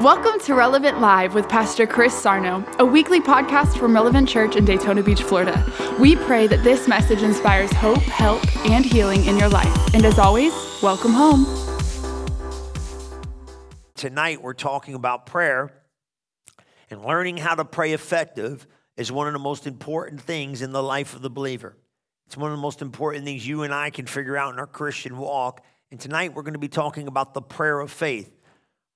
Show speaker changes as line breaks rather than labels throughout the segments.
Welcome to Relevant Live with Pastor Chris Sarno, a weekly podcast from Relevant Church in Daytona Beach, Florida. We pray that this message inspires hope, help, and healing in your life. And as always, welcome home.
Tonight, we're talking about prayer, and learning how to pray effective is one of the most important things in the life of the believer. It's one of the most important things you and I can figure out in our Christian walk. And tonight, we're going to be talking about the prayer of faith.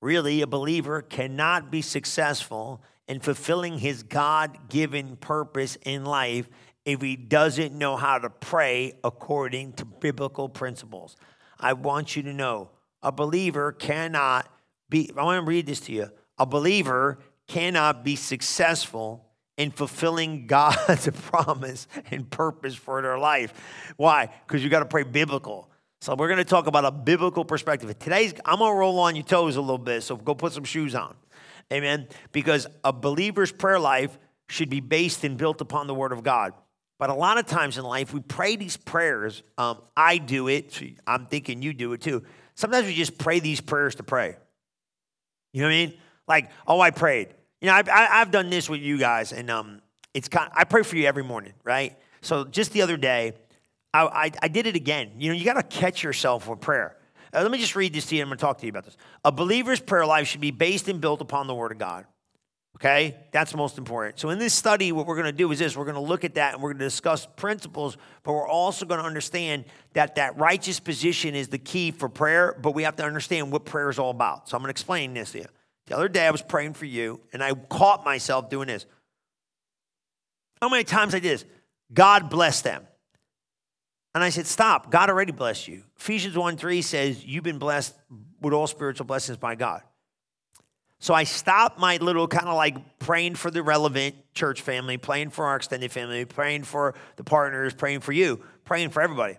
Really, a believer cannot be successful in fulfilling his God given purpose in life if he doesn't know how to pray according to biblical principles. I want you to know a believer cannot be, I want to read this to you. A believer cannot be successful in fulfilling God's promise and purpose for their life. Why? Because you got to pray biblical. So we're going to talk about a biblical perspective. Today's I'm going to roll on your toes a little bit, so go put some shoes on. Amen. Because a believer's prayer life should be based and built upon the word of God. But a lot of times in life, we pray these prayers. Um, I do it. I'm thinking you do it too. Sometimes we just pray these prayers to pray. You know what I mean? Like, oh, I prayed. You know, I've, I've done this with you guys, and um, it's kind. Of, I pray for you every morning, right? So just the other day, I, I, I did it again. You know, you got to catch yourself with prayer. Uh, let me just read this to you. I'm going to talk to you about this. A believer's prayer life should be based and built upon the Word of God. Okay? That's most important. So, in this study, what we're going to do is this we're going to look at that and we're going to discuss principles, but we're also going to understand that that righteous position is the key for prayer, but we have to understand what prayer is all about. So, I'm going to explain this to you. The other day, I was praying for you, and I caught myself doing this. How many times I did this? God bless them. And I said, Stop. God already blessed you. Ephesians 1 3 says, You've been blessed with all spiritual blessings by God. So I stopped my little kind of like praying for the relevant church family, praying for our extended family, praying for the partners, praying for you, praying for everybody.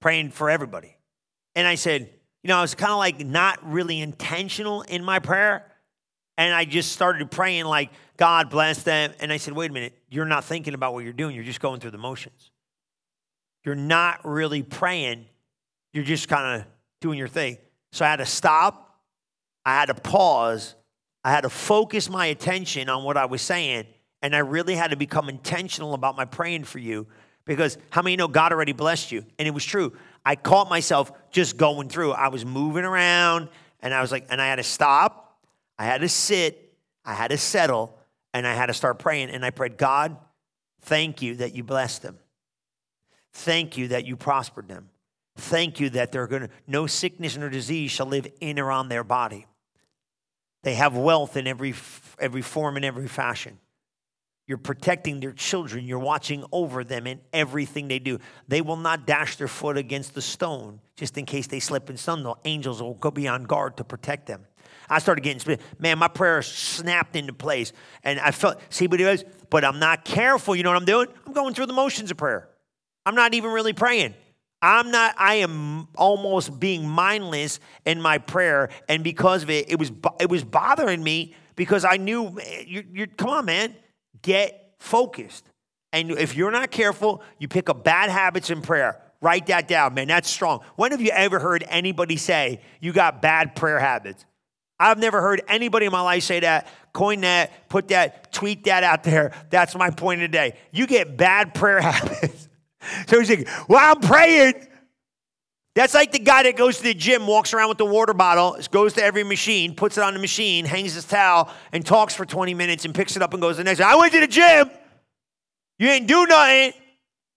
Praying for everybody. And I said, you know, I was kind of like not really intentional in my prayer. And I just started praying like, God bless them. And I said, wait a minute, you're not thinking about what you're doing. You're just going through the motions. You're not really praying. You're just kind of doing your thing. So I had to stop I had to pause. I had to focus my attention on what I was saying. And I really had to become intentional about my praying for you because how many know God already blessed you? And it was true. I caught myself just going through. I was moving around and I was like, and I had to stop. I had to sit. I had to settle and I had to start praying. And I prayed, God, thank you that you blessed them. Thank you that you prospered them. Thank you that they're going to, no sickness nor disease shall live in or on their body. They have wealth in every, every form and every fashion. You're protecting their children. You're watching over them in everything they do. They will not dash their foot against the stone just in case they slip and stumble. Angels will go be on guard to protect them. I started getting, man, my prayer snapped into place. And I felt, see what it is? But I'm not careful. You know what I'm doing? I'm going through the motions of prayer. I'm not even really praying. I'm not, I am almost being mindless in my prayer. And because of it, it was, it was bothering me because I knew, you you come on, man, get focused. And if you're not careful, you pick up bad habits in prayer. Write that down, man. That's strong. When have you ever heard anybody say you got bad prayer habits? I've never heard anybody in my life say that. Coin that, put that, tweet that out there. That's my point today. You get bad prayer habits. So he's like, well, I'm praying. That's like the guy that goes to the gym, walks around with the water bottle, goes to every machine, puts it on the machine, hangs his towel, and talks for 20 minutes and picks it up and goes the next day. I went to the gym. You didn't do nothing,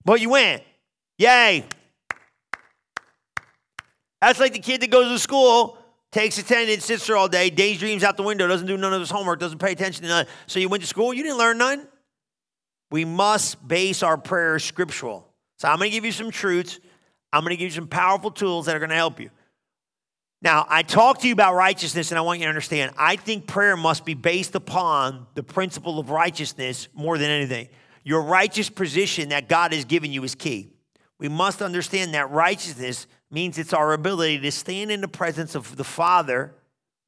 but you went. Yay. That's like the kid that goes to school, takes attendance, sits there all day, daydreams out the window, doesn't do none of his homework, doesn't pay attention to none. So you went to school, you didn't learn none. We must base our prayers scriptural. So I'm going to give you some truths. I'm going to give you some powerful tools that are going to help you. Now, I talked to you about righteousness, and I want you to understand I think prayer must be based upon the principle of righteousness more than anything. Your righteous position that God has given you is key. We must understand that righteousness means it's our ability to stand in the presence of the Father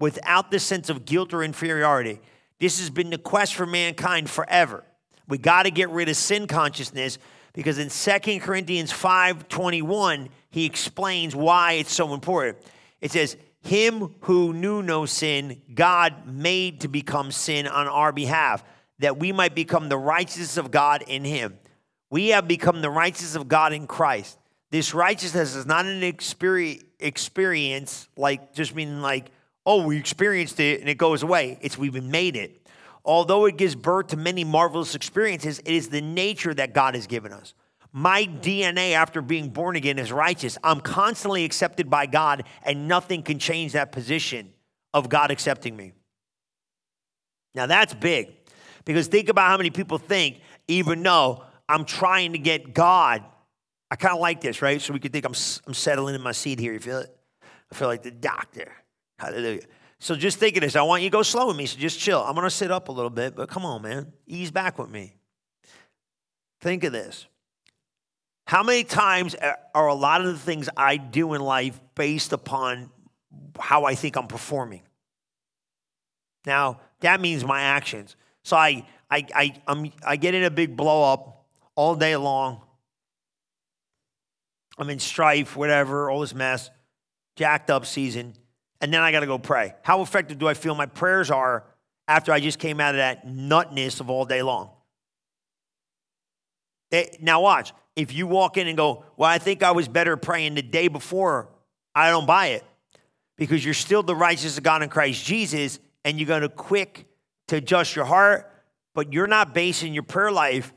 without the sense of guilt or inferiority. This has been the quest for mankind forever. We got to get rid of sin consciousness because in 2 Corinthians 5:21 he explains why it's so important. It says, him who knew no sin, God made to become sin on our behalf, that we might become the righteousness of God in him. We have become the righteousness of God in Christ. This righteousness is not an experience like just meaning like, oh, we experienced it and it goes away. It's we've been made it. Although it gives birth to many marvelous experiences, it is the nature that God has given us. My DNA after being born again is righteous. I'm constantly accepted by God, and nothing can change that position of God accepting me. Now, that's big because think about how many people think, even though I'm trying to get God, I kind of like this, right? So we could think I'm, I'm settling in my seat here. You feel it? I feel like the doctor. Hallelujah. So just think of this. I want you to go slow with me, so just chill. I'm going to sit up a little bit, but come on, man. Ease back with me. Think of this. How many times are a lot of the things I do in life based upon how I think I'm performing? Now, that means my actions. So I, I, I, I'm, I get in a big blow up all day long. I'm in strife, whatever, all this mess, jacked up season, and then I got to go pray. How effective do I feel my prayers are after I just came out of that nutness of all day long? It, now, watch if you walk in and go, Well, I think I was better praying the day before, I don't buy it because you're still the righteous of God in Christ Jesus and you're going to quick to adjust your heart, but you're not basing your prayer life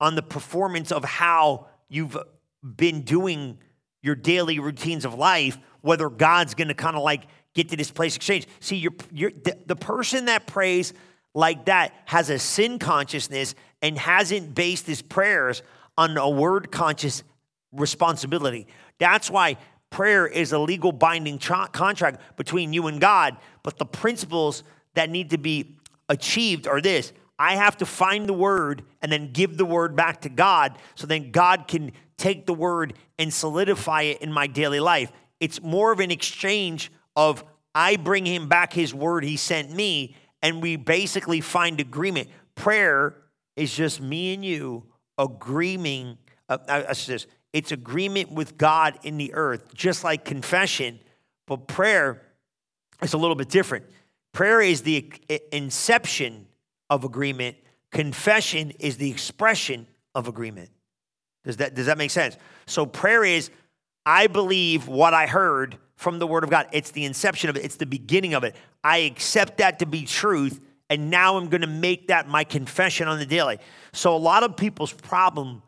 on the performance of how you've been doing your daily routines of life, whether God's going to kind of like get to this place exchange. See, you're, you're, the, the person that prays like that has a sin consciousness and hasn't based his prayers on a word conscious responsibility. That's why prayer is a legal binding contract between you and God. But the principles that need to be achieved are this I have to find the word and then give the word back to God so then God can take the word and solidify it in my daily life. It's more of an exchange of I bring him back his word he sent me, and we basically find agreement. Prayer is just me and you agreeing, uh, uh, it's agreement with God in the earth, just like confession. But prayer is a little bit different. Prayer is the inception of agreement, confession is the expression of agreement. Does that, does that make sense? So prayer is, I believe what I heard from the Word of God. It's the inception of it, it's the beginning of it. I accept that to be truth, and now I'm going to make that my confession on the daily. So, a lot of people's problem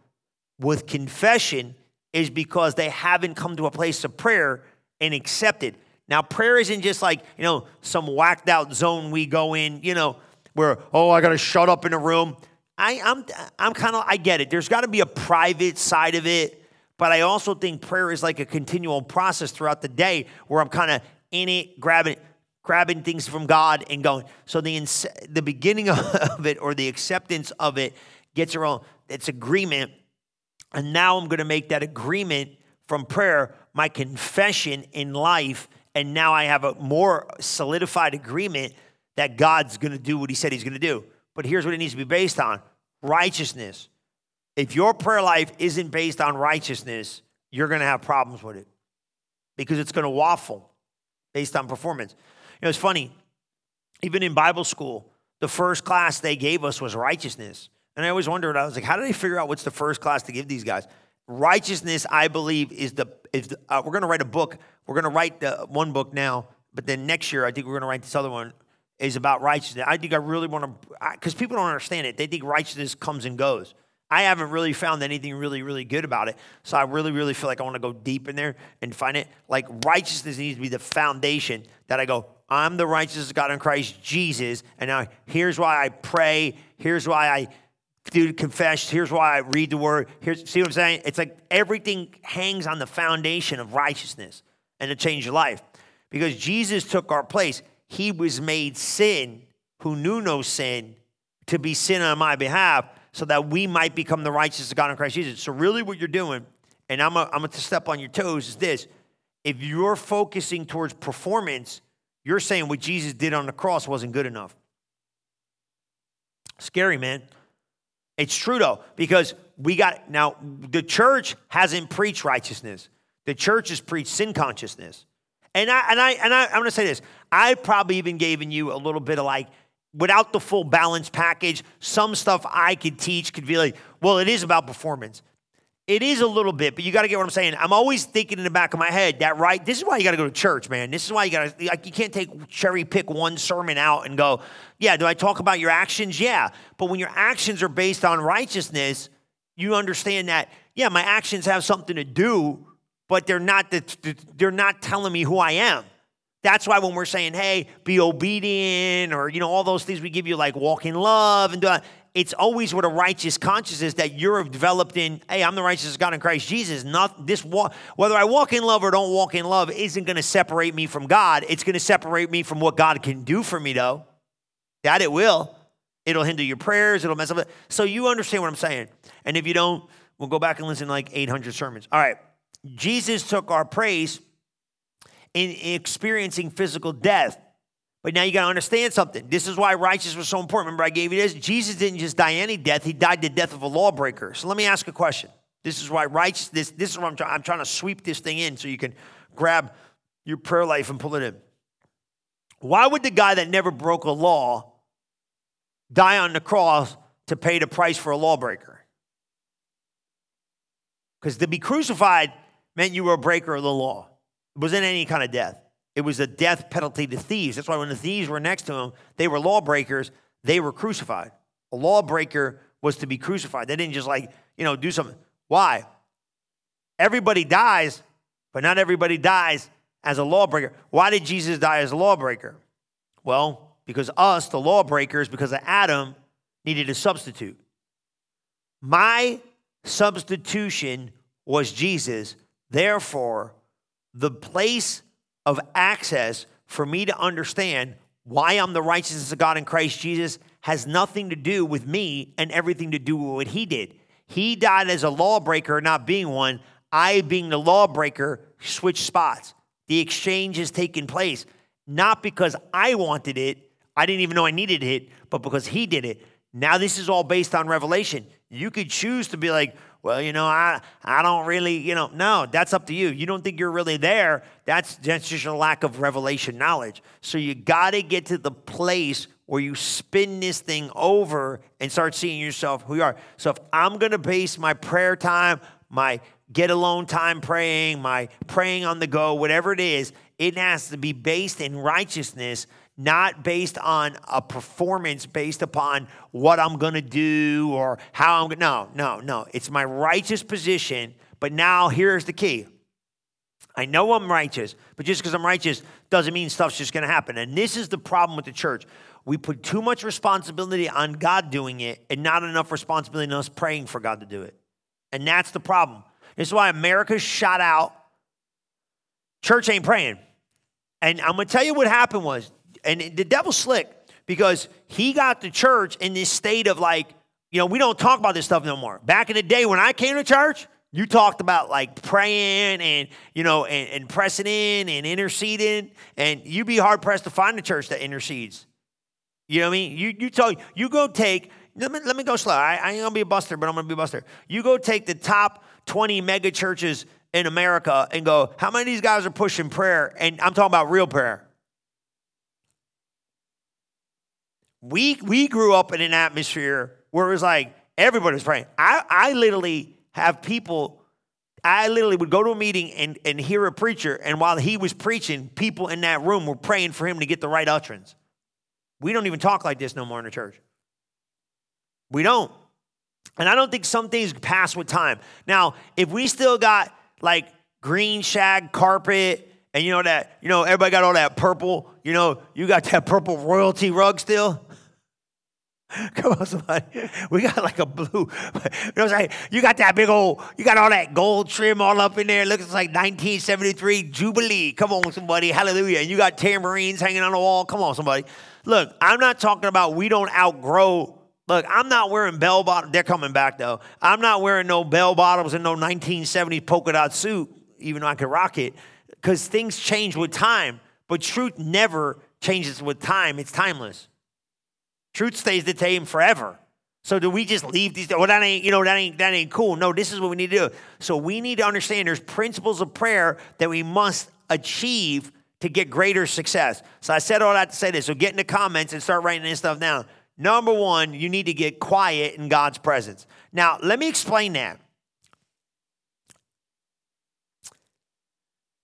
with confession is because they haven't come to a place of prayer and accepted. Now, prayer isn't just like, you know, some whacked out zone we go in, you know, where, oh, I got to shut up in a room. I, I'm, I'm kind of, I get it. There's got to be a private side of it, but I also think prayer is like a continual process throughout the day where I'm kind of in it, grabbing grabbing things from God and going. So the the beginning of it or the acceptance of it gets around. It's agreement, and now I'm going to make that agreement from prayer my confession in life, and now I have a more solidified agreement that God's going to do what He said He's going to do. But here's what it needs to be based on: righteousness. If your prayer life isn't based on righteousness, you're going to have problems with it because it's going to waffle based on performance. You know, it's funny. Even in Bible school, the first class they gave us was righteousness. And I always wondered, I was like, how do they figure out what's the first class to give these guys? Righteousness, I believe, is the, is the uh, we're going to write a book. We're going to write the, one book now, but then next year, I think we're going to write this other one is about righteousness. I think I really want to, because people don't understand it. They think righteousness comes and goes. I haven't really found anything really, really good about it. So I really, really feel like I want to go deep in there and find it. Like righteousness needs to be the foundation that I go, I'm the righteousness of God in Christ Jesus. And now here's why I pray. Here's why I do confess. Here's why I read the word. Here's, see what I'm saying? It's like everything hangs on the foundation of righteousness and to change your life. Because Jesus took our place. He was made sin who knew no sin to be sin on my behalf so that we might become the righteousness of God in Christ Jesus. So, really, what you're doing, and I'm going to step on your toes, is this if you're focusing towards performance, you're saying what Jesus did on the cross wasn't good enough. Scary, man. It's true though, because we got now the church hasn't preached righteousness. The church has preached sin consciousness. And I and I and I, I'm gonna say this. I probably even given you a little bit of like without the full balance package, some stuff I could teach could be like, well, it is about performance. It is a little bit, but you got to get what I'm saying. I'm always thinking in the back of my head that right. This is why you got to go to church, man. This is why you got to like you can't take cherry pick one sermon out and go, yeah. Do I talk about your actions? Yeah, but when your actions are based on righteousness, you understand that yeah, my actions have something to do, but they're not the, they're not telling me who I am. That's why when we're saying, hey, be obedient, or you know, all those things we give you, like walk in love and do that, it's always with a righteous consciousness that you're developed in, hey, I'm the righteous God in Christ Jesus. Not this walk, whether I walk in love or don't walk in love isn't to separate me from God. It's to separate me from what God can do for me, though. That it will. It'll hinder your prayers, it'll mess up. So you understand what I'm saying. And if you don't, we'll go back and listen to like 800 sermons. All right. Jesus took our praise in experiencing physical death. But now you got to understand something. This is why righteousness was so important. Remember, I gave you this. Jesus didn't just die any death, he died the death of a lawbreaker. So let me ask a question. This is why righteousness, this is what I'm trying. I'm trying to sweep this thing in so you can grab your prayer life and pull it in. Why would the guy that never broke a law die on the cross to pay the price for a lawbreaker? Because to be crucified meant you were a breaker of the law. Wasn't any kind of death. It was a death penalty to thieves. That's why when the thieves were next to him, they were lawbreakers, they were crucified. A lawbreaker was to be crucified. They didn't just like, you know, do something. Why? Everybody dies, but not everybody dies as a lawbreaker. Why did Jesus die as a lawbreaker? Well, because us, the lawbreakers, because of Adam, needed a substitute. My substitution was Jesus. Therefore, the place of access for me to understand why I'm the righteousness of God in Christ Jesus has nothing to do with me and everything to do with what he did. He died as a lawbreaker, not being one. I, being the lawbreaker, switched spots. The exchange has taken place, not because I wanted it, I didn't even know I needed it, but because he did it. Now, this is all based on revelation. You could choose to be like, well, you know, I, I don't really, you know, no, that's up to you. You don't think you're really there. That's, that's just a lack of revelation knowledge. So you got to get to the place where you spin this thing over and start seeing yourself who you are. So if I'm going to base my prayer time, my get alone time praying, my praying on the go, whatever it is, it has to be based in righteousness not based on a performance based upon what I'm going to do or how I'm to. No, no, no. It's my righteous position. But now here's the key. I know I'm righteous, but just because I'm righteous doesn't mean stuff's just going to happen. And this is the problem with the church. We put too much responsibility on God doing it and not enough responsibility on us praying for God to do it. And that's the problem. This is why America's shot out. Church ain't praying. And I'm going to tell you what happened was and the devil's slick because he got the church in this state of like, you know, we don't talk about this stuff no more. Back in the day when I came to church, you talked about like praying and you know and, and pressing in and interceding, and you'd be hard pressed to find a church that intercedes. You know what I mean? You you tell you go take. Let me let me go slow. I, I ain't gonna be a buster, but I'm gonna be a buster. You go take the top 20 mega churches in America and go, how many of these guys are pushing prayer? And I'm talking about real prayer. We we grew up in an atmosphere where it was like everybody was praying. I, I literally have people, I literally would go to a meeting and, and hear a preacher, and while he was preaching, people in that room were praying for him to get the right utterance. We don't even talk like this no more in the church. We don't. And I don't think some things pass with time. Now, if we still got like green shag carpet and you know that, you know, everybody got all that purple, you know, you got that purple royalty rug still. Come on, somebody. We got like a blue. You know what I'm saying? You got that big old, you got all that gold trim all up in there. It looks like 1973 Jubilee. Come on, somebody. Hallelujah. And you got tambourines hanging on the wall. Come on, somebody. Look, I'm not talking about we don't outgrow. Look, I'm not wearing bell bottoms. They're coming back though. I'm not wearing no bell bottoms and no 1970s polka dot suit, even though I could rock it, because things change with time. But truth never changes with time. It's timeless. Truth stays the same forever. So do we just leave these? Well, that ain't you know that ain't that ain't cool. No, this is what we need to do. So we need to understand there's principles of prayer that we must achieve to get greater success. So I said all that to say this. So get in the comments and start writing this stuff down. Number one, you need to get quiet in God's presence. Now, let me explain that.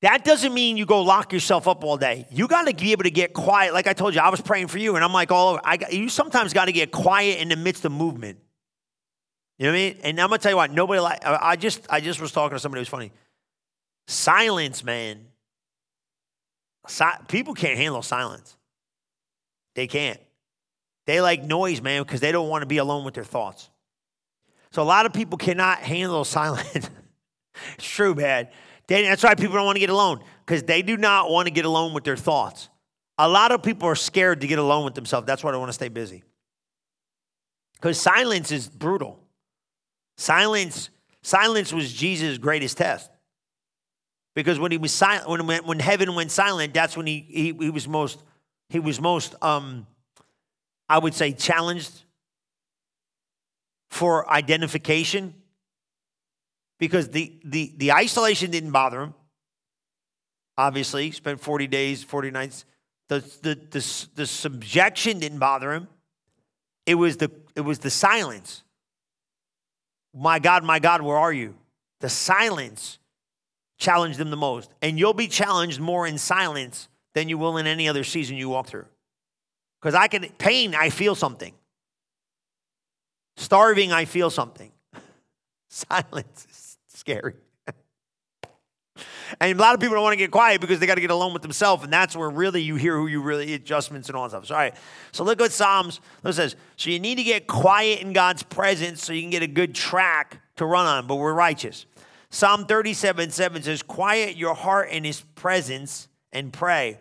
That doesn't mean you go lock yourself up all day. You got to be able to get quiet. Like I told you, I was praying for you, and I'm like all over. I got, you sometimes got to get quiet in the midst of movement. You know what I mean? And I'm gonna tell you what. Nobody like. I just I just was talking to somebody who was funny. Silence, man. Si- people can't handle silence. They can't. They like noise, man, because they don't want to be alone with their thoughts. So a lot of people cannot handle silence. it's true, man. They, that's why people don't want to get alone, because they do not want to get alone with their thoughts. A lot of people are scared to get alone with themselves. That's why they want to stay busy. Because silence is brutal. Silence, silence was Jesus' greatest test. Because when he was silent, when, when heaven went silent, that's when he, he, he was most, he was most, um, I would say, challenged for identification. Because the, the, the isolation didn't bother him. Obviously, spent 40 days, 40 nights. The, the, the, the subjection didn't bother him. It was the, it was the silence. My God, my God, where are you? The silence challenged them the most. And you'll be challenged more in silence than you will in any other season you walk through. Because I can, pain, I feel something. Starving, I feel something. Silence scary. and a lot of people don't want to get quiet because they got to get alone with themselves. And that's where really you hear who you really, adjustments and all that stuff. So, all right. So look what Psalms it says. So you need to get quiet in God's presence so you can get a good track to run on, but we're righteous. Psalm 37 7 says, Quiet your heart in his presence and pray.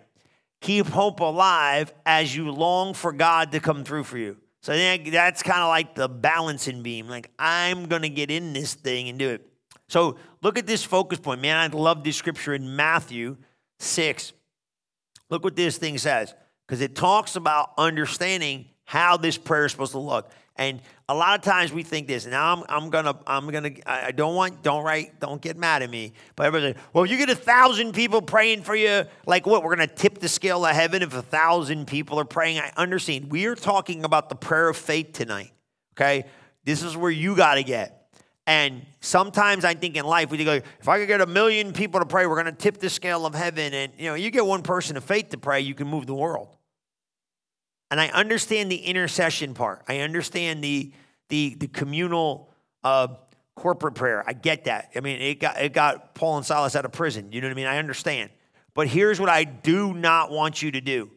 Keep hope alive as you long for God to come through for you. So that's kind of like the balancing beam. Like, I'm going to get in this thing and do it. So look at this focus point. Man, I love this scripture in Matthew 6. Look what this thing says, because it talks about understanding how this prayer is supposed to look. And a lot of times we think this. Now I'm, I'm gonna I'm gonna I don't want don't write don't get mad at me. But everybody, well, if you get a thousand people praying for you, like what? We're gonna tip the scale of heaven if a thousand people are praying. I understand. We are talking about the prayer of faith tonight. Okay, this is where you got to get. And sometimes I think in life we go, if I could get a million people to pray, we're going to tip the scale of heaven. And you know, you get one person of faith to pray, you can move the world. And I understand the intercession part. I understand the the the communal uh, corporate prayer. I get that. I mean, it got it got Paul and Silas out of prison. You know what I mean? I understand. But here's what I do not want you to do.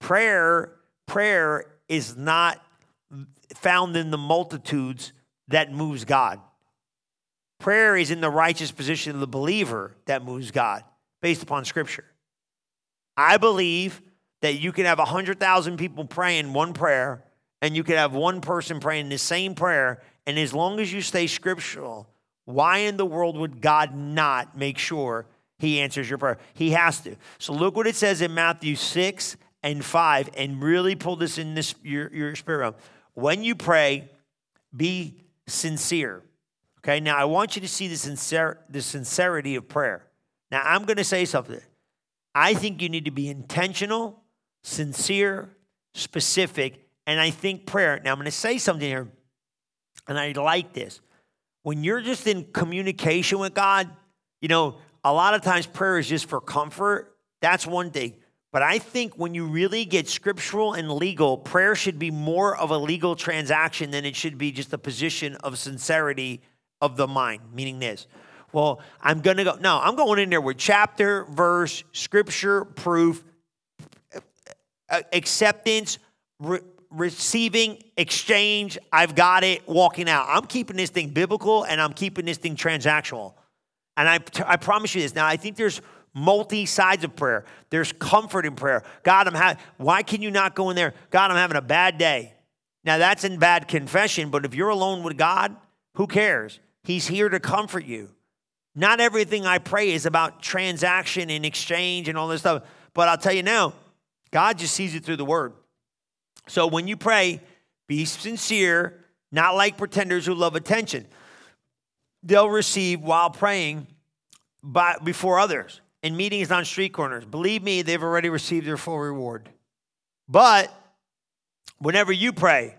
Prayer prayer is not found in the multitudes that moves God. Prayer is in the righteous position of the believer that moves God based upon scripture. I believe that you can have 100,000 people praying one prayer and you could have one person praying the same prayer. And as long as you stay scriptural, why in the world would God not make sure he answers your prayer? He has to. So look what it says in Matthew 6 and 5 and really pull this in this your, your spirit. Realm. When you pray, be sincere. Okay, now I want you to see the, sincer- the sincerity of prayer. Now I'm going to say something. I think you need to be intentional sincere, specific, and I think prayer. Now, I'm going to say something here, and I like this. When you're just in communication with God, you know, a lot of times prayer is just for comfort. That's one thing. But I think when you really get scriptural and legal, prayer should be more of a legal transaction than it should be just a position of sincerity of the mind, meaning this. Well, I'm going to go, no, I'm going in there with chapter, verse, scripture, proof, acceptance, re- receiving, exchange. I've got it, walking out. I'm keeping this thing biblical and I'm keeping this thing transactional. And I, I promise you this. Now, I think there's multi sides of prayer. There's comfort in prayer. God, I'm ha- why can you not go in there? God, I'm having a bad day. Now, that's in bad confession, but if you're alone with God, who cares? He's here to comfort you. Not everything I pray is about transaction and exchange and all this stuff. But I'll tell you now, God just sees it through the word. So when you pray, be sincere, not like pretenders who love attention. They'll receive while praying by, before others. in meetings on street corners. Believe me, they've already received their full reward. But whenever you pray,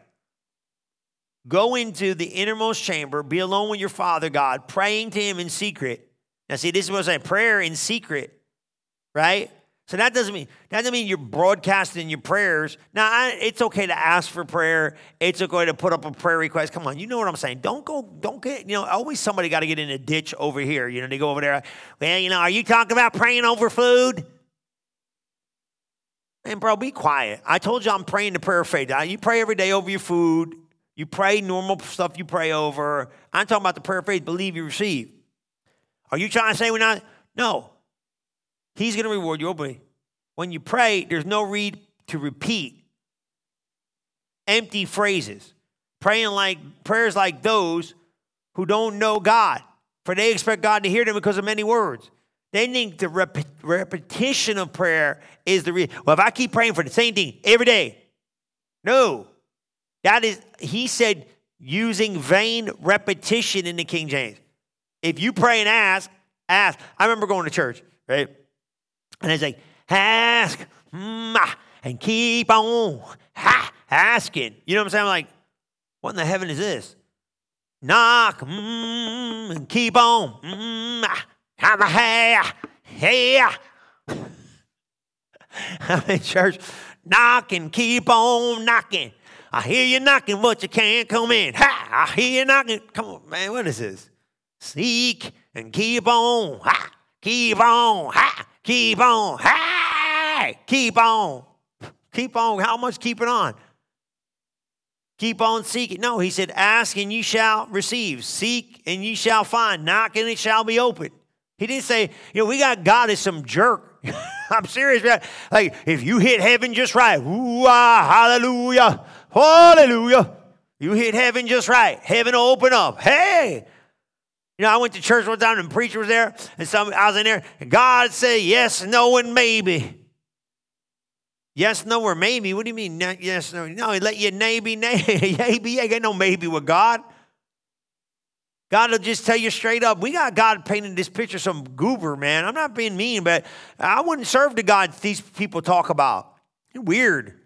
go into the innermost chamber, be alone with your Father God, praying to Him in secret. Now, see, this is what I'm saying prayer in secret, right? So that doesn't mean that doesn't mean you're broadcasting your prayers. Now I, it's okay to ask for prayer. It's okay to put up a prayer request. Come on, you know what I'm saying. Don't go. Don't get. You know, always somebody got to get in a ditch over here. You know, they go over there. Well, you know, are you talking about praying over food? And bro, be quiet. I told you I'm praying the prayer of faith. You pray every day over your food. You pray normal stuff. You pray over. I'm talking about the prayer of faith. Believe you receive. Are you trying to say we're not? No. He's going to reward you openly. When you pray, there's no need to repeat empty phrases. Praying like prayers like those who don't know God, for they expect God to hear them because of many words. They think the rep- repetition of prayer is the real. Well, if I keep praying for the same thing every day, no. That is, he said, using vain repetition in the King James. If you pray and ask, ask. I remember going to church, right? And it's like, ask, and keep on asking. You know what I'm saying? I'm like, what in the heaven is this? Knock, mm, and keep on. Mm, have a hair, hair. I'm in church. Knock and keep on knocking. I hear you knocking, but you can't come in. Ha! I hear you knocking. Come on, man, what is this? Seek and keep on. Ha! Keep on. Ha! Keep on. Hey! Keep on. Keep on. How much keep it on? Keep on seeking. No, he said, Ask and you shall receive. Seek and you shall find. Knock and it shall be open. He didn't say, you know, we got God as some jerk. I'm serious, man. Like, if you hit heaven just right, ooh, ah, hallelujah, hallelujah. You hit heaven just right. Heaven will open up. Hey, you know, I went to church one time and preacher was there, and some I was in there, God said yes, no, and maybe. Yes, no, or maybe. What do you mean? Yes, no. No, he let you maybe, maybe. You ain't got no maybe with God. God will just tell you straight up. We got God painting this picture some goober, man. I'm not being mean, but I wouldn't serve the God these people talk about. Weird.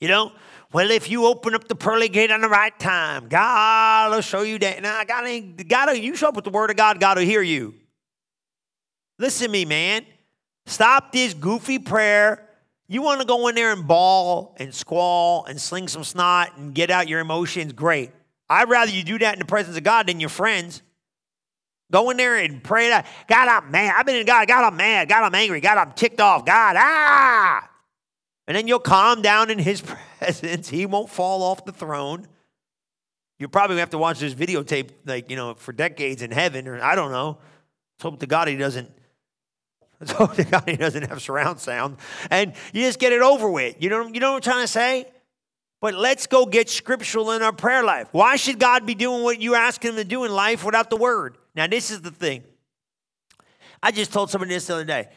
You know, well, if you open up the pearly gate on the right time, God will show you that. Now, God ain't, God, you show up with the word of God, God will hear you. Listen to me, man. Stop this goofy prayer. You want to go in there and bawl and squall and sling some snot and get out your emotions? Great. I'd rather you do that in the presence of God than your friends. Go in there and pray that. God, I'm mad. I've been in God. God, I'm mad. God, I'm angry. God, I'm ticked off. God, ah. And then you'll calm down in his presence. He won't fall off the throne. You probably have to watch this videotape, like, you know, for decades in heaven, or I don't know. Let's hope to God he doesn't. Let's hope to God he doesn't have surround sound. And you just get it over with. You know, you know what I'm trying to say? But let's go get scriptural in our prayer life. Why should God be doing what you ask him to do in life without the word? Now, this is the thing. I just told somebody this the other day.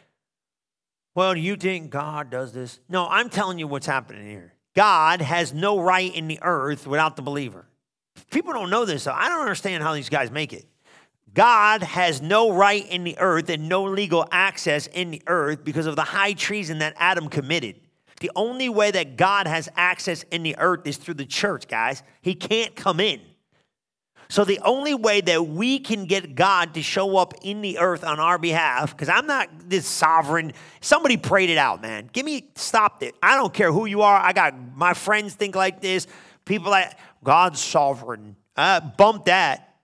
Well, you think God does this? No, I'm telling you what's happening here. God has no right in the earth without the believer. People don't know this, so I don't understand how these guys make it. God has no right in the earth and no legal access in the earth because of the high treason that Adam committed. The only way that God has access in the earth is through the church, guys. He can't come in. So the only way that we can get God to show up in the earth on our behalf, because I'm not this sovereign. Somebody prayed it out, man. Give me stopped it. I don't care who you are. I got my friends think like this. People like God's sovereign. Uh, bump that.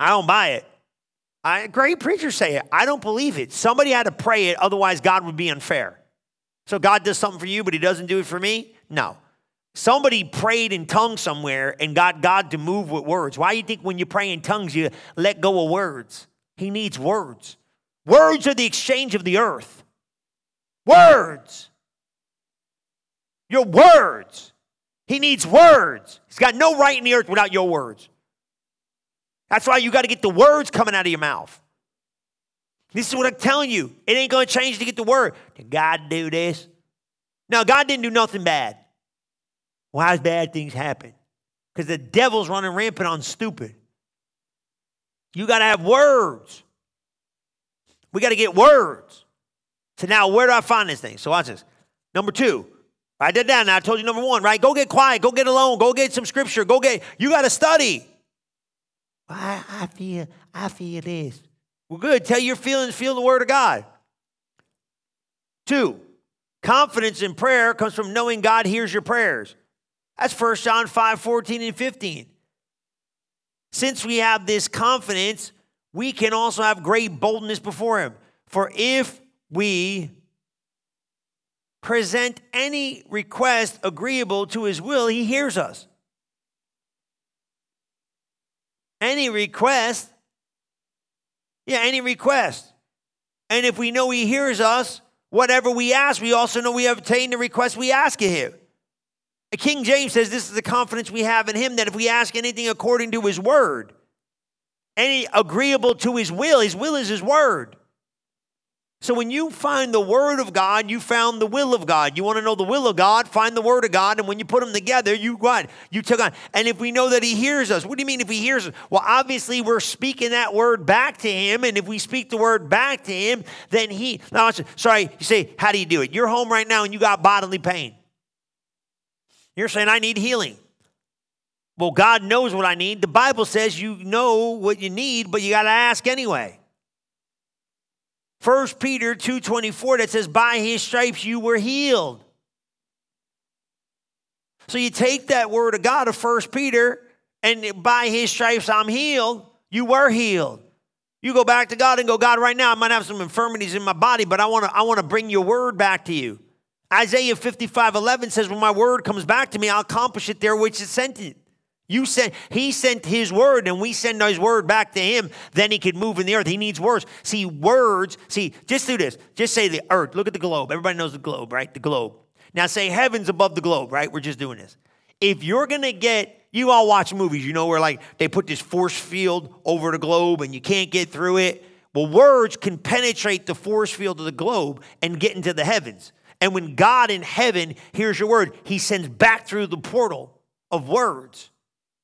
I don't buy it. I, great preachers say it. I don't believe it. Somebody had to pray it, otherwise God would be unfair. So God does something for you, but He doesn't do it for me. No. Somebody prayed in tongues somewhere and got God to move with words. Why do you think when you pray in tongues, you let go of words? He needs words. Words are the exchange of the earth. Words. Your words. He needs words. He's got no right in the earth without your words. That's why you got to get the words coming out of your mouth. This is what I'm telling you. It ain't going to change to get the word. Did God do this? No, God didn't do nothing bad. Why bad things happen? Because the devil's running rampant on stupid. You got to have words. We got to get words. So now, where do I find this thing? So watch this. Number two, write that down. Now I told you number one, right? Go get quiet. Go get alone. Go get some scripture. Go get. You got to study. I, I feel. I feel this. Well, good. Tell your feelings. Feel the word of God. Two, confidence in prayer comes from knowing God hears your prayers. That's 1 John 5 14 and 15. Since we have this confidence, we can also have great boldness before Him. For if we present any request agreeable to His will, He hears us. Any request, yeah, any request. And if we know He hears us, whatever we ask, we also know we have obtained the request we ask of Him. King James says this is the confidence we have in him that if we ask anything according to his word, any agreeable to his will, his will is his word. So when you find the word of God, you found the will of God. You want to know the will of God, find the word of God, and when you put them together, you what? You took on. And if we know that he hears us, what do you mean if he hears us? Well, obviously we're speaking that word back to him, and if we speak the word back to him, then he now sorry, you say, how do you do it? You're home right now and you got bodily pain. You're saying, I need healing. Well, God knows what I need. The Bible says you know what you need, but you got to ask anyway. 1 Peter 2:24 that says by his stripes you were healed. So you take that word of God of 1 Peter and by his stripes I'm healed, you were healed. You go back to God and go, God, right now I might have some infirmities in my body, but I want to I want to bring your word back to you. Isaiah 55 11 says, When my word comes back to me, I'll accomplish it there which it sent it. You sent, he sent his word, and we send his word back to him. Then he could move in the earth. He needs words. See, words, see, just do this. Just say the earth. Look at the globe. Everybody knows the globe, right? The globe. Now say heaven's above the globe, right? We're just doing this. If you're gonna get, you all watch movies, you know, where like they put this force field over the globe and you can't get through it. Well, words can penetrate the force field of the globe and get into the heavens. And when God in heaven hears your word, he sends back through the portal of words.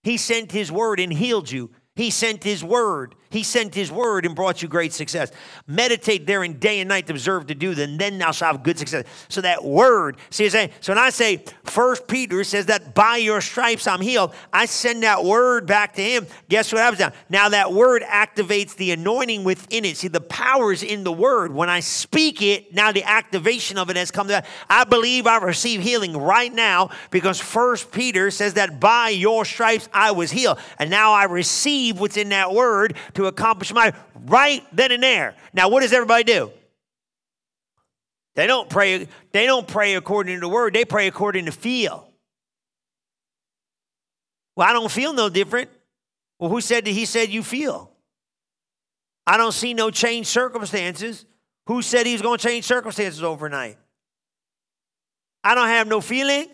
He sent his word and healed you. He sent his word. He sent his word and brought you great success. Meditate therein day and night to observe to do, then then thou shalt have good success. So that word, see, what I'm saying so when I say First Peter says that by your stripes I'm healed, I send that word back to him. Guess what happens now? Now that word activates the anointing within it. See, the power is in the word. When I speak it, now the activation of it has come to I believe I receive healing right now because First Peter says that by your stripes I was healed. And now I receive what's in that word to accomplish my right then and there. Now, what does everybody do? They don't pray, they don't pray according to the word, they pray according to feel. Well, I don't feel no different. Well, who said that he said you feel? I don't see no changed circumstances. Who said he's going to change circumstances overnight? I don't have no feeling.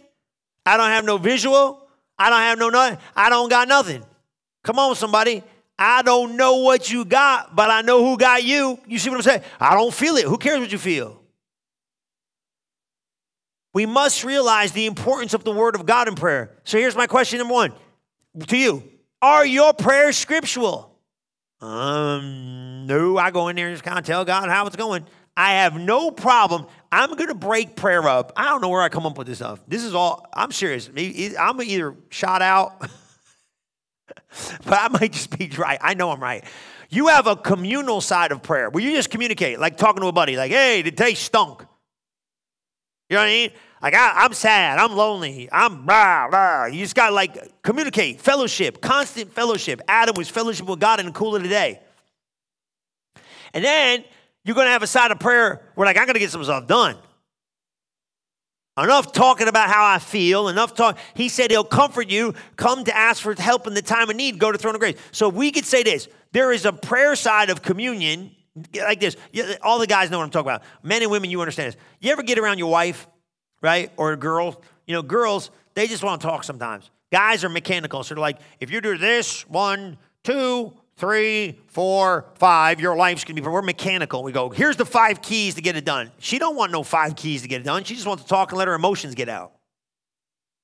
I don't have no visual. I don't have no nothing. I don't got nothing. Come on, somebody. I don't know what you got, but I know who got you. You see what I'm saying? I don't feel it. Who cares what you feel? We must realize the importance of the Word of God in prayer. So here's my question number one to you Are your prayers scriptural? Um, no, I go in there and just kind of tell God how it's going. I have no problem. I'm going to break prayer up. I don't know where I come up with this stuff. This is all, I'm serious. I'm either shot out. but I might just be right. I know I'm right. You have a communal side of prayer where you just communicate, like talking to a buddy, like, hey, the day stunk. You know what I mean? Like, I, am sad, I'm lonely, I'm blah, blah. You just got to like communicate, fellowship, constant fellowship. Adam was fellowship with God in the cool of the day. And then you're going to have a side of prayer where, like, I'm going to get some stuff done. Enough talking about how I feel, enough talk. He said he'll comfort you. Come to ask for help in the time of need. Go to throne of grace. So we could say this. There is a prayer side of communion like this. All the guys know what I'm talking about. Men and women, you understand this. You ever get around your wife, right? Or a girl? You know, girls, they just want to talk sometimes. Guys are mechanical. So they're like, if you do this, one, two, three, four, five, your life's gonna be, we're mechanical. We go, here's the five keys to get it done. She don't want no five keys to get it done. She just wants to talk and let her emotions get out.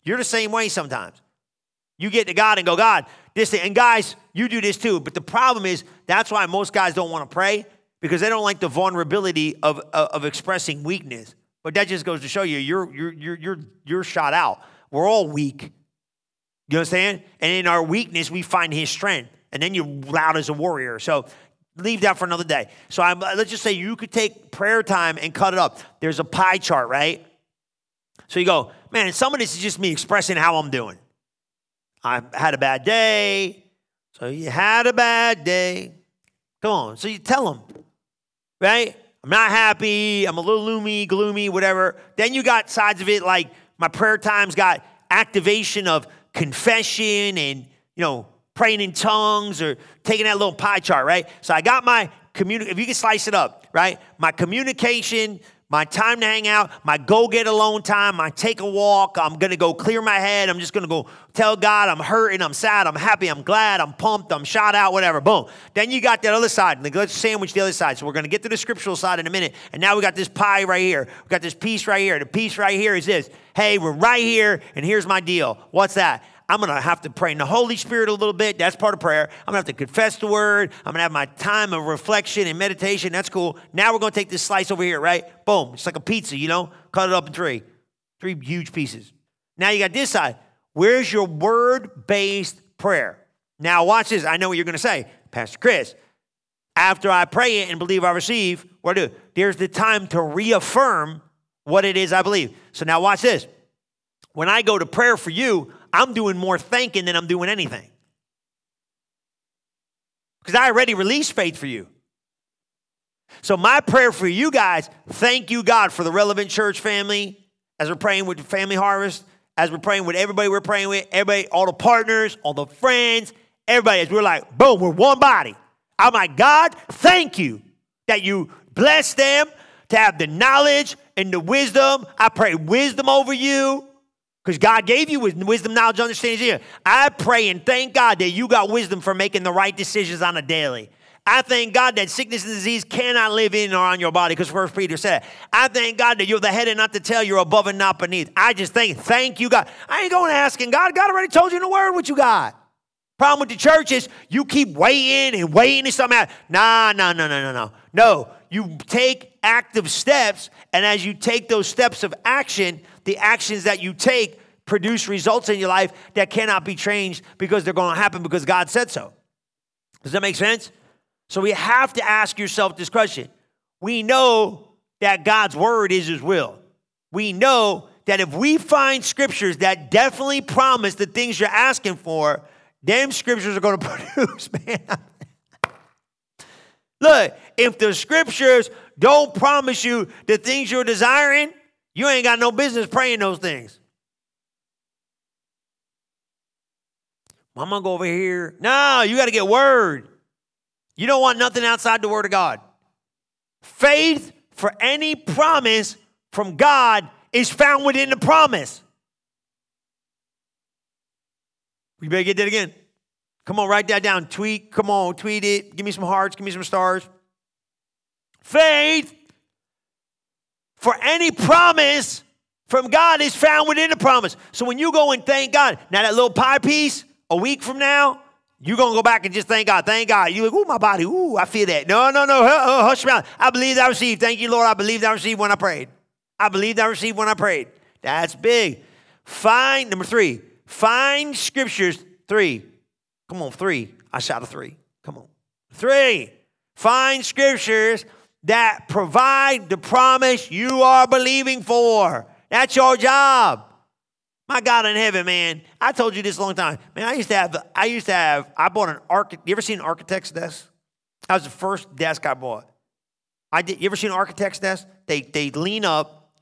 You're the same way sometimes. You get to God and go, God, this thing, and guys, you do this too. But the problem is, that's why most guys don't want to pray because they don't like the vulnerability of, of, of expressing weakness. But that just goes to show you you're, you're, you're, you're, you're shot out. We're all weak. You understand? And in our weakness, we find his strength. And then you're loud as a warrior. So leave that for another day. So I'm, uh, let's just say you could take prayer time and cut it up. There's a pie chart, right? So you go, man, some of this is just me expressing how I'm doing. I had a bad day. So you had a bad day. Come on. So you tell them, right? I'm not happy. I'm a little gloomy, gloomy, whatever. Then you got sides of it like my prayer times got activation of confession and, you know, praying in tongues or taking that little pie chart, right? So I got my community, if you can slice it up, right? My communication, my time to hang out, my go get alone time, my take a walk. I'm gonna go clear my head. I'm just gonna go tell God I'm hurting, I'm sad, I'm happy, I'm glad, I'm pumped, I'm shot out, whatever. Boom. Then you got that other side. Let's sandwich the other side. So we're gonna get to the scriptural side in a minute. And now we got this pie right here. We got this piece right here. The piece right here is this. Hey, we're right here, and here's my deal. What's that? I'm going to have to pray in the Holy Spirit a little bit. That's part of prayer. I'm going to have to confess the word. I'm going to have my time of reflection and meditation. That's cool. Now we're going to take this slice over here, right? Boom. It's like a pizza, you know? Cut it up in three. Three huge pieces. Now you got this side. Where's your word based prayer? Now, watch this. I know what you're going to say, Pastor Chris. After I pray it and believe I receive, what do? There's the time to reaffirm what it is I believe. So now watch this. When I go to prayer for you, I'm doing more thanking than I'm doing anything. Because I already released faith for you. So, my prayer for you guys, thank you, God, for the relevant church family as we're praying with the family harvest, as we're praying with everybody we're praying with, everybody, all the partners, all the friends, everybody, as we're like, boom, we're one body. I'm like, God, thank you that you bless them to have the knowledge and the wisdom. I pray wisdom over you. Because God gave you wisdom, knowledge, understanding. I pray and thank God that you got wisdom for making the right decisions on a daily. I thank God that sickness and disease cannot live in or on your body, because First Peter said. I thank God that you're the head and not the tail. You're above and not beneath. I just think, thank you, God. I ain't going to asking God. God already told you in the Word what you got. Problem with the church is you keep waiting and waiting and something. Nah, no, no, no, no, no. No, you take active steps, and as you take those steps of action, the actions that you take produce results in your life that cannot be changed because they're going to happen because God said so. Does that make sense? So we have to ask yourself this question. We know that God's word is his will. We know that if we find scriptures that definitely promise the things you're asking for, them scriptures are going to produce, man. Look, if the scriptures don't promise you the things you're desiring, you ain't got no business praying those things. I'm gonna go over here. No, you got to get word. You don't want nothing outside the word of God. Faith for any promise from God is found within the promise. You better get that again. Come on, write that down. Tweet. Come on, tweet it. Give me some hearts. Give me some stars. Faith for any promise from God is found within the promise. So when you go and thank God, now that little pie piece, a week from now, you're going to go back and just thank God. Thank God. You're like, ooh, my body. Ooh, I feel that. No, no, no. Uh, hush me out. I believe I received. Thank you, Lord. I believed I received when I prayed. I believed I received when I prayed. That's big. Find, number three, find scriptures. Three. Come on, three. I shot a three. Come on. Three. Find scriptures that provide the promise you are believing for. That's your job. My God in heaven, man. I told you this a long time. Man, I used to have, I used to have, I bought an architect. You ever seen an architect's desk? That was the first desk I bought. I did. You ever seen an architect's desk? They they lean up,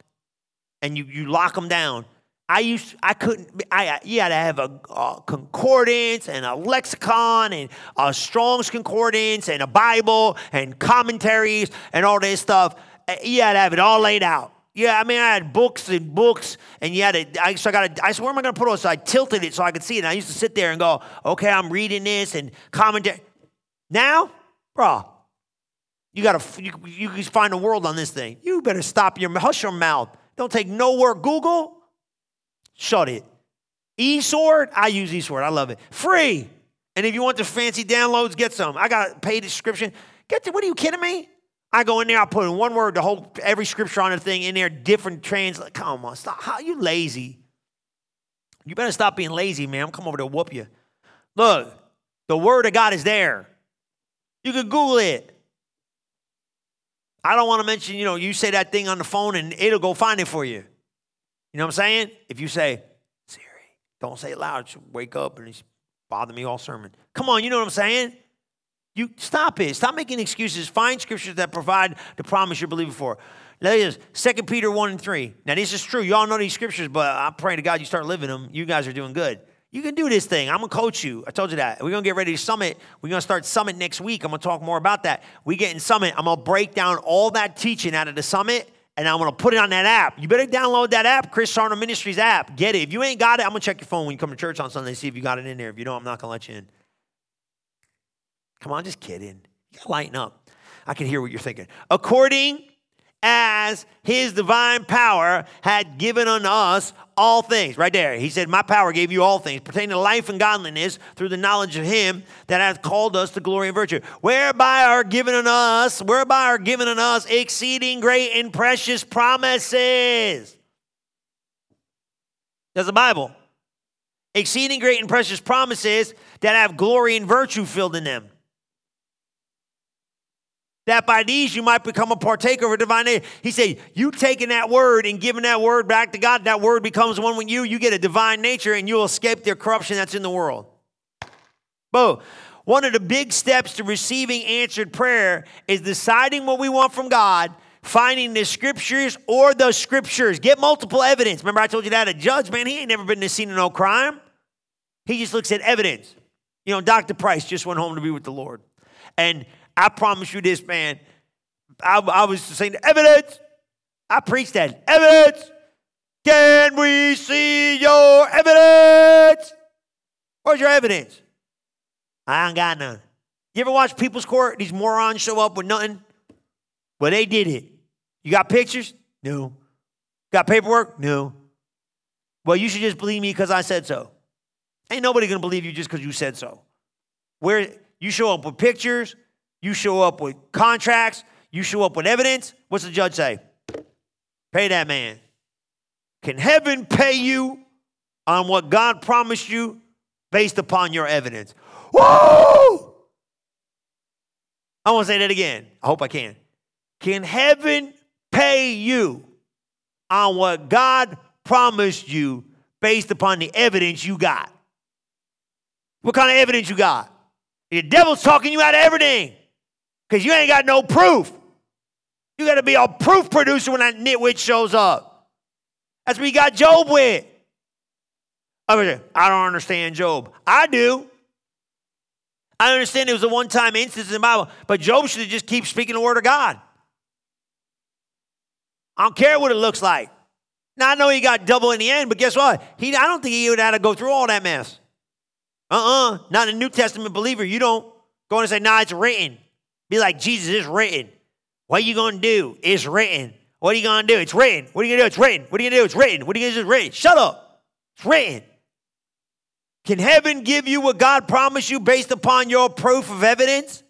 and you you lock them down. I used I couldn't I you had to have a, a, concordance and a lexicon and a Strong's concordance and a Bible and commentaries and all this stuff. Eh, you had to have it all laid out. Yeah, I mean, I had books and books, and you had to, I, so I got I said, where am I going to put it? So I tilted it so I could see it. And I used to sit there and go, okay, I'm reading this and commentary. Now, bro, you got to, you, you can find a world on this thing. You better stop your, hush your mouth. Don't take no word. Google, shut it. eSword, I use eSword. I love it. Free. And if you want the fancy downloads, get some. I got paid subscription. Get to, what are you kidding me? I go in there, I put in one word the whole every scripture on the thing in there, different translate. Come on, stop. How you lazy? You better stop being lazy, man. I'm come over to whoop you. Look, the word of God is there. You can Google it. I don't want to mention, you know, you say that thing on the phone and it'll go find it for you. You know what I'm saying? If you say, Siri, don't say it loud, she'll wake up and bother me all sermon. Come on, you know what I'm saying? You stop it. Stop making excuses. Find scriptures that provide the promise you're believing for. That is 2 Peter 1 and 3. Now, this is true. You all know these scriptures, but I'm praying to God you start living them. You guys are doing good. You can do this thing. I'm gonna coach you. I told you that. We're gonna get ready to summit. We're gonna start summit next week. I'm gonna talk more about that. We get in summit. I'm gonna break down all that teaching out of the summit and I'm gonna put it on that app. You better download that app, Chris Sarno Ministries app. Get it. If you ain't got it, I'm gonna check your phone when you come to church on Sunday, see if you got it in there. If you don't, I'm not gonna let you in. Come on, just kidding. You gotta lighten up. I can hear what you're thinking. According as his divine power had given unto us all things. Right there. He said, My power gave you all things pertaining to life and godliness through the knowledge of him that hath called us to glory and virtue. Whereby are given unto us, whereby are given unto us exceeding great and precious promises. That's the Bible. Exceeding great and precious promises that have glory and virtue filled in them that by these you might become a partaker of a divine nature. He said, You taking that word and giving that word back to God, that word becomes one with you. You get a divine nature and you'll escape the corruption that's in the world. Boom. One of the big steps to receiving answered prayer is deciding what we want from God, finding the scriptures or the scriptures. Get multiple evidence. Remember, I told you that a judge, man, he ain't never been to scene of no crime. He just looks at evidence. You know, Dr. Price just went home to be with the Lord. And I promise you this, man. I, I was saying, evidence. I preached that. Evidence. Can we see your evidence? Where's your evidence? I ain't got none. You ever watch People's Court? These morons show up with nothing. Well, they did it. You got pictures? No. Got paperwork? No. Well, you should just believe me because I said so. Ain't nobody gonna believe you just because you said so. Where you show up with pictures, you show up with contracts, you show up with evidence. What's the judge say? Pay that man. Can heaven pay you on what God promised you based upon your evidence? Whoa! I want to say that again. I hope I can. Can heaven pay you on what God promised you based upon the evidence you got? What kind of evidence you got? The devil's talking you out of everything because you ain't got no proof. You got to be a proof producer when that nitwit shows up. That's what you got Job with. I don't understand Job. I do. I understand it was a one time instance in the Bible, but Job should have just keep speaking the word of God. I don't care what it looks like. Now I know he got double in the end, but guess what? He I don't think he would have to go through all that mess. Uh-uh. Not a New Testament believer. You don't go and say, nah, it's written. Be like, Jesus, it's written. What are you going to do? It's written. What are you going to do? It's written. What are you going to do? It's written. What are you going to do? It's written. What are you going to do? It's written. Shut up. It's written. Can heaven give you what God promised you based upon your proof of evidence?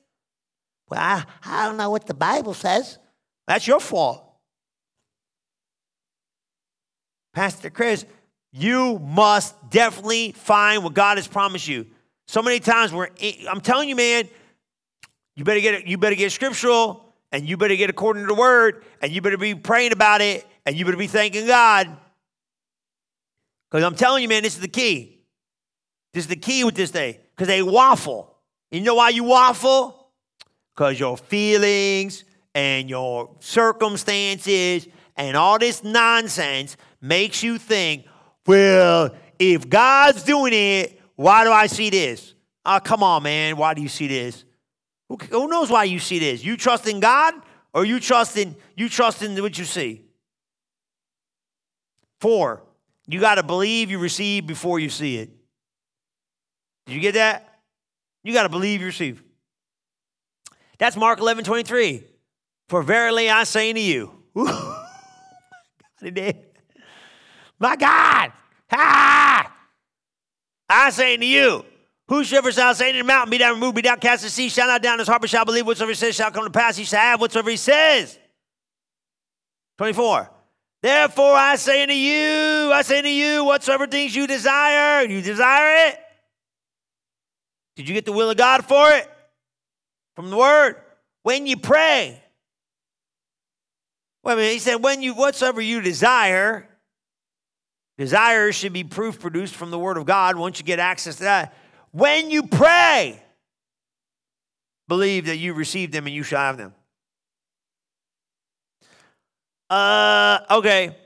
Well, I, I don't know what the Bible says. That's your fault. Pastor Chris, you must definitely find what God has promised you. So many times we're, I'm telling you, man, you better get you better get scriptural and you better get according to the word and you better be praying about it and you better be thanking God. Because I'm telling you, man, this is the key. This is the key with this day. Because they waffle. You know why you waffle? Because your feelings and your circumstances and all this nonsense makes you think, well, if God's doing it, why do I see this? Oh, come on, man. Why do you see this? Who, who knows why you see this? You trust in God or you trust in you trust in what you see? Four, you got to believe you receive before you see it. Did you get that? You got to believe you receive. That's Mark 11, 23. For verily I say to you, my God, ah, I say to you, Whosoever shall say to the mountain, be down removed, be down cast to sea, shall not down his heart, but shall believe whatsoever he says shall come to pass. He shall have whatsoever he says. 24. Therefore I say unto you, I say unto you, whatsoever things you desire, you desire it. Did you get the will of God for it? From the word. When you pray. Wait a minute, he said, when you whatsoever you desire, desire should be proof produced from the word of God once you get access to that. When you pray, believe that you received them and you shall have them. Uh, okay.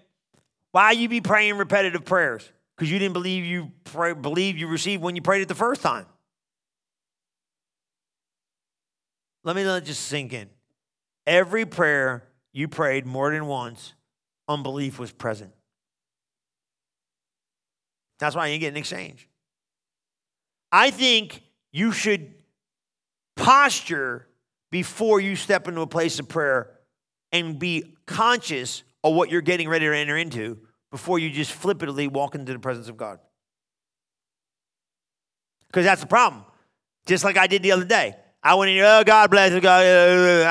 Why you be praying repetitive prayers? Because you didn't believe you pray, believe you received when you prayed it the first time. Let me let just sink in. Every prayer you prayed more than once, unbelief was present. That's why you get an exchange. I think you should posture before you step into a place of prayer and be conscious of what you're getting ready to enter into before you just flippantly walk into the presence of God. Because that's the problem. Just like I did the other day. I went in, oh, God bless you, God,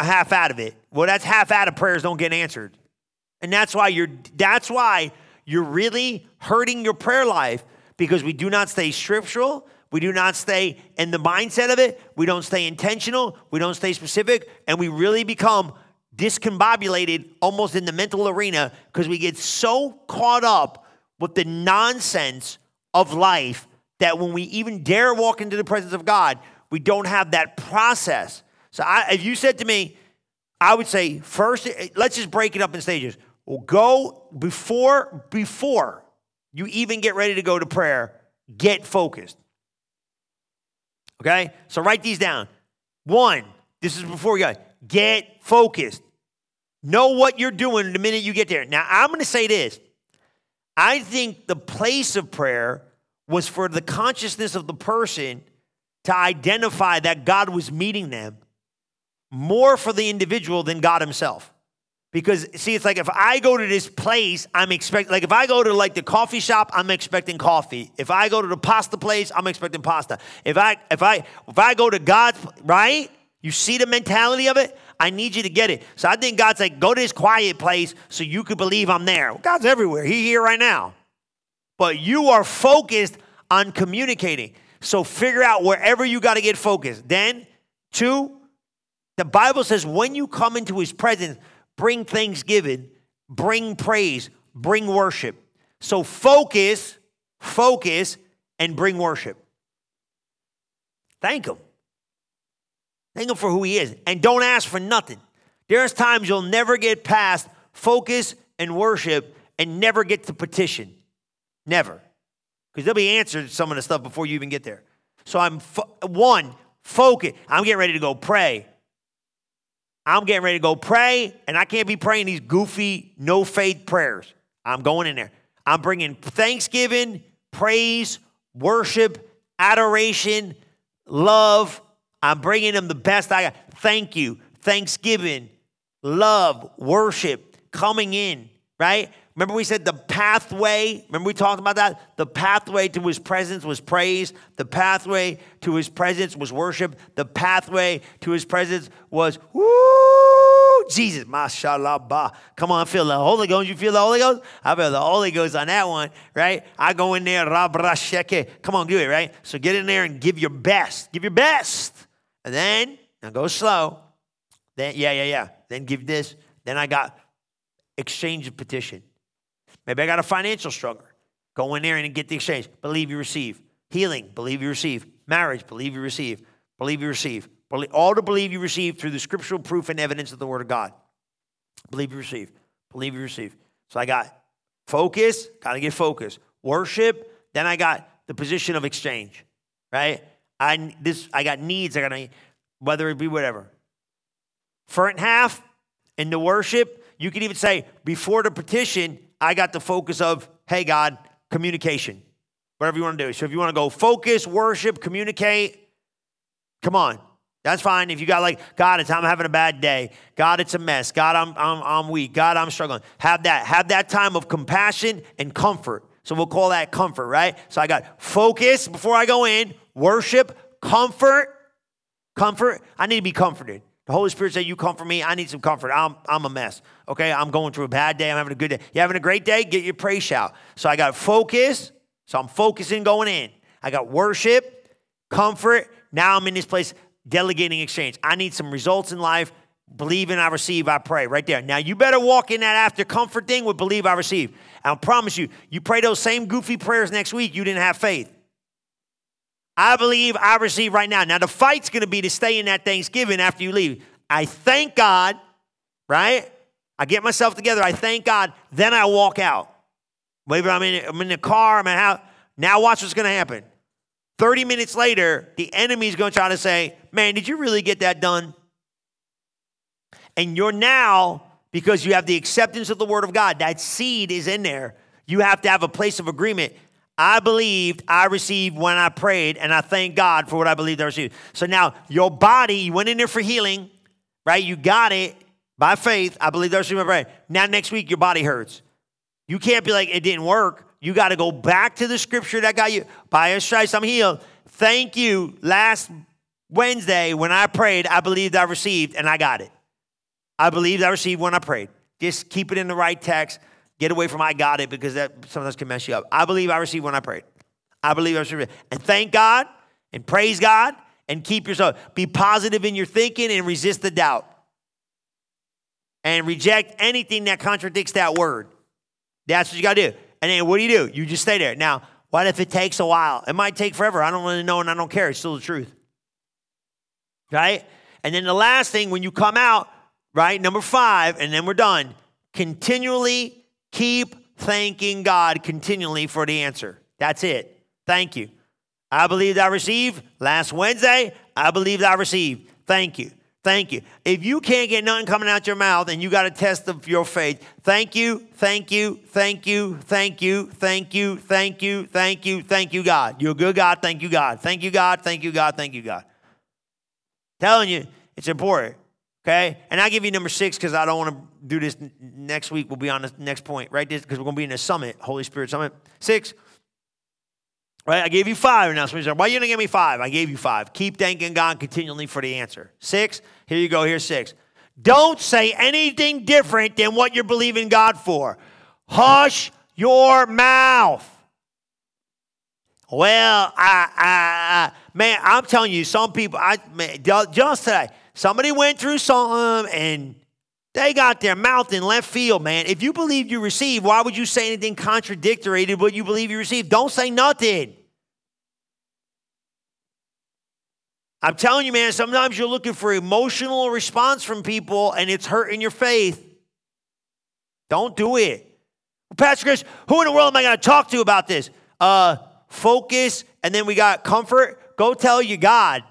half out of it. Well, that's half out of prayers don't get answered. And that's why you're that's why you're really hurting your prayer life because we do not stay scriptural. We do not stay in the mindset of it. We don't stay intentional. We don't stay specific. And we really become discombobulated almost in the mental arena because we get so caught up with the nonsense of life that when we even dare walk into the presence of God, we don't have that process. So I, if you said to me, I would say first, eh, let's just break it up in stages. Well, go before before you even get ready to go to prayer, get focused. Okay? So write these down. One, this is before we go. Get focused. Know what you're doing the minute you get there. Now, I'm going to say this. I think the place of prayer was for the consciousness of the person to identify that God was meeting them more for the individual than God himself. Because see, it's like if I go to this place, I'm expecting like if I go to like the coffee shop, I'm expecting coffee. If I go to the pasta place, I'm expecting pasta. If I if I if I go to God's right, you see the mentality of it? I need you to get it. So I think God's like, go to this quiet place so you could believe I'm there. Well, God's everywhere. He's here right now. But you are focused on communicating. So figure out wherever you got to get focused. Then, two, the Bible says when you come into his presence, bring thanksgiving, bring praise, bring worship. So focus, focus, and bring worship. Thank him. Thank him for who he is. And don't ask for nothing. There's times you'll never get past focus and worship and never get to petition. Never. Because they'll be answered some of the stuff before you even get there. So I'm fo- one, focus. I'm getting ready to go pray. I'm getting ready to go pray, and I can't be praying these goofy, no faith prayers. I'm going in there. I'm bringing thanksgiving, praise, worship, adoration, love, I'm bringing them the best I got. Thank you, thanksgiving, love, worship, coming in, right? Remember, we said the pathway. Remember, we talked about that? The pathway to his presence was praise. The pathway to his presence was worship. The pathway to his presence was, woo, Oh, Jesus, mashallah. Come on, feel the Holy Ghost. You feel the Holy Ghost? I feel the Holy Ghost on that one, right? I go in there, rabrasheke. Come on, do it, right? So get in there and give your best. Give your best. And then, now go slow. Then, yeah, yeah, yeah. Then give this. Then I got exchange of petition. Maybe I got a financial struggle. Go in there and get the exchange. Believe you receive. Healing, believe you receive. Marriage, believe you receive. Believe you receive. All to believe you receive through the scriptural proof and evidence of the Word of God. Believe you receive. Believe you receive. So I got focus, got to get focused. Worship, then I got the position of exchange, right? I this I got needs. I got to, whether it be whatever. Front half in the worship, you can even say before the petition, I got the focus of, hey God, communication. Whatever you want to do. So if you want to go focus, worship, communicate, come on. That's fine. If you got like, God, it's I'm having a bad day. God, it's a mess. God, I'm I'm I'm weak. God, I'm struggling. Have that. Have that time of compassion and comfort. So we'll call that comfort, right? So I got focus before I go in, worship, comfort. Comfort. I need to be comforted. The Holy Spirit said, You comfort me. I need some comfort. I'm, I'm a mess. Okay. I'm going through a bad day. I'm having a good day. You having a great day? Get your praise shout. So I got focus. So I'm focusing going in. I got worship, comfort. Now I'm in this place delegating exchange. I need some results in life. Believe and I receive, I pray right there. Now you better walk in that after comfort thing with believe I receive. I'll promise you, you pray those same goofy prayers next week, you didn't have faith. I believe I receive right now. Now the fight's gonna be to stay in that Thanksgiving after you leave. I thank God, right? I get myself together, I thank God, then I walk out. Maybe I'm in, I'm in the car, I'm in house. Now watch what's gonna happen. 30 minutes later, the enemy's gonna try to say, Man, did you really get that done? And you're now, because you have the acceptance of the word of God, that seed is in there. You have to have a place of agreement. I believed, I received when I prayed, and I thank God for what I believed I received. So now your body, you went in there for healing, right? You got it by faith. I believe I received my prayer. Now next week your body hurts. You can't be like, it didn't work. You got to go back to the scripture that got you. By his stripes, I'm healed. Thank you. Last Wednesday, when I prayed, I believed I received, and I got it. I believed I received when I prayed. Just keep it in the right text. Get away from I got it because that sometimes can mess you up. I believe I received when I prayed. I believe I received. And thank God and praise God and keep yourself. Be positive in your thinking and resist the doubt. And reject anything that contradicts that word. That's what you got to do. And then what do you do? You just stay there. Now, what if it takes a while? It might take forever. I don't really know and I don't care. It's still the truth. Right? And then the last thing, when you come out, right? Number five, and then we're done. Continually keep thanking God continually for the answer. That's it. Thank you. I believed I received last Wednesday. I believed I received. Thank you. Thank you. If you can't get nothing coming out your mouth and you got a test of your faith, thank you, thank you, thank you, thank you, thank you, thank you, thank you, thank you, God. You're a good God. Thank you, God. Thank you, God. Thank you, God. Thank you, God. Telling you, it's important. Okay? And I give you number six because I don't want to do this next week. We'll be on the next point, right? Because we're going to be in a summit, Holy Spirit Summit. Six. Right? I gave you five now. Somebody said, why are you didn't give me five? I gave you five. Keep thanking God continually for the answer. Six. Here you go. Here's six. Don't say anything different than what you're believing God for. Hush your mouth. Well, I, I, I man, I'm telling you, some people, I man, just today, Somebody went through something and they got their mouth in left field, man. If you believe you received, why would you say anything contradictory to what you believe you received? Don't say nothing. I'm telling you, man, sometimes you're looking for emotional response from people and it's hurting your faith. Don't do it. Pastor Chris, who in the world am I going to talk to about this? Uh, focus, and then we got comfort. Go tell you God.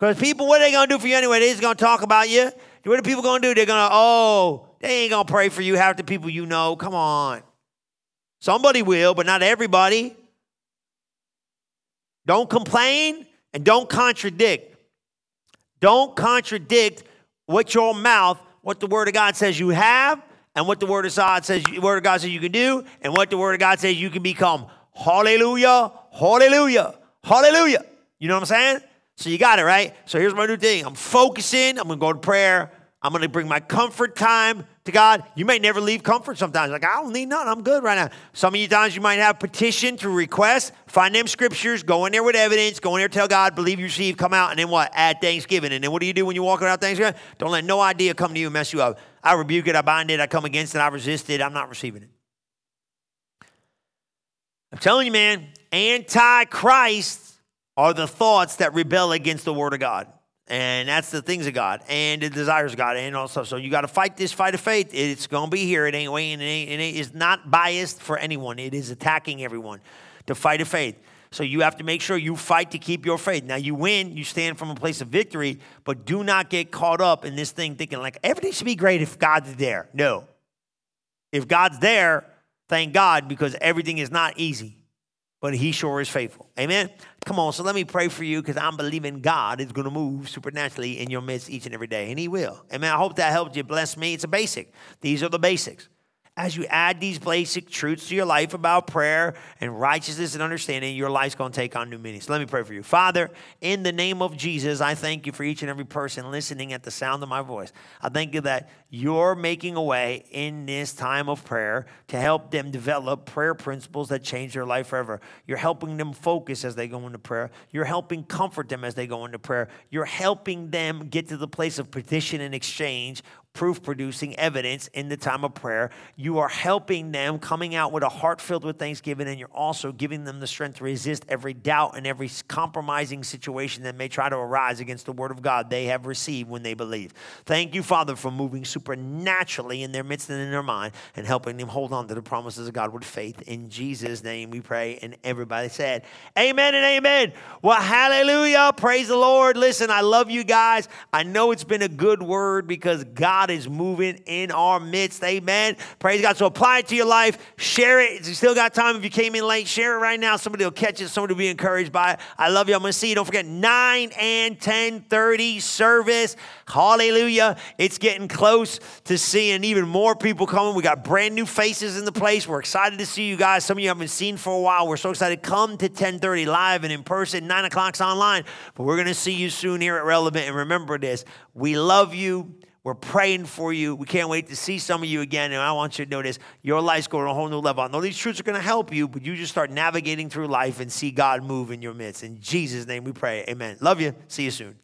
Because people, what are they going to do for you anyway? They're just going to talk about you. What are people going to do? They're going to, oh, they ain't going to pray for you. Half the people you know. Come on. Somebody will, but not everybody. Don't complain and don't contradict. Don't contradict what your mouth, what the Word of God says you have, and what the Word of God says, Word of God says you can do, and what the Word of God says you can become. Hallelujah, hallelujah, hallelujah. You know what I'm saying? So you got it, right? So here's my new thing. I'm focusing. I'm to go to prayer. I'm to bring my comfort time to God. You may never leave comfort sometimes. Like, I don't need nothing. I'm good right now. Some of you times you might have petition to request. Find them scriptures. Go in there with evidence. Go in there, tell God, believe you receive, come out, and then what? Add Thanksgiving. And then what do you do when you walk around Thanksgiving? Don't let no idea come to you and mess you up. I rebuke it. I bind it. I come against it. I resist it. I'm not receiving it. I'm telling you, man, antichrist are the thoughts that rebel against the word of God. And that's the things of God and the desires of God and all stuff. So you got to fight this fight of faith. It's going to be here. It ain't waiting. It, ain't, it is not biased for anyone. It is attacking everyone. The fight of faith. So you have to make sure you fight to keep your faith. Now you win, you stand from a place of victory, but do not get caught up in this thing thinking like everything should be great if God's there. No. If God's there, thank God because everything is not easy but he sure is faithful. Amen. Come on, so let me pray for you because I'm believing God is going to move supernaturally in your midst each and every day, and he will. Amen. I hope that helped you. Bless me. It's a basic. These are the basics. As you add these basic truths to your life about prayer and righteousness and understanding, your life's going to take on new meaning. So let me pray for you. Father, in the name of Jesus, I thank you for each and every person listening at the sound of my voice. I thank you that you're making a way in this time of prayer to help them develop prayer principles that change their life forever. You're helping them focus as they go into prayer. You're helping comfort them as they go into prayer. You're helping them get to the place of petition and exchange proof producing evidence in the time of prayer. You are helping them coming out with a heart filled with thanksgiving, and you're also giving them the strength to resist every doubt and every compromising situation that may try to arise against the word of God they have received when they believe. Thank you, Father, for moving supernaturally in their midst and in their mind and helping them hold on to the promises of God with faith. In Jesus' name we pray. And everybody said, Amen and amen. Well, hallelujah. Praise the Lord. Listen, I love you guys. I know it's been a good word because God God is moving in our midst. Amen. Praise God. So apply it to your life. Share it. You still got time. If you came in late, share it right now. Somebody will catch it. Somebody will be encouraged by it. I love you. I'm going to see you. Don't forget 9 and 10:30 service. Hallelujah. It's getting close to seeing even more people coming. We got brand new faces in the place. We're excited to see you guys. Some of you haven't seen for a while. We're so excited. Come to 10:30 live and in person. 9 o'clock's online. But we're going to see you soon here at Relevant. And remember this: we love you. We're praying for you. We can't wait to see some of you again. And I want you to this your life's going to a whole new level. I know these truths are going to help you, but you just start navigating through life and see God move in your midst. In Jesus' name we pray. Amen. Love you. See you soon.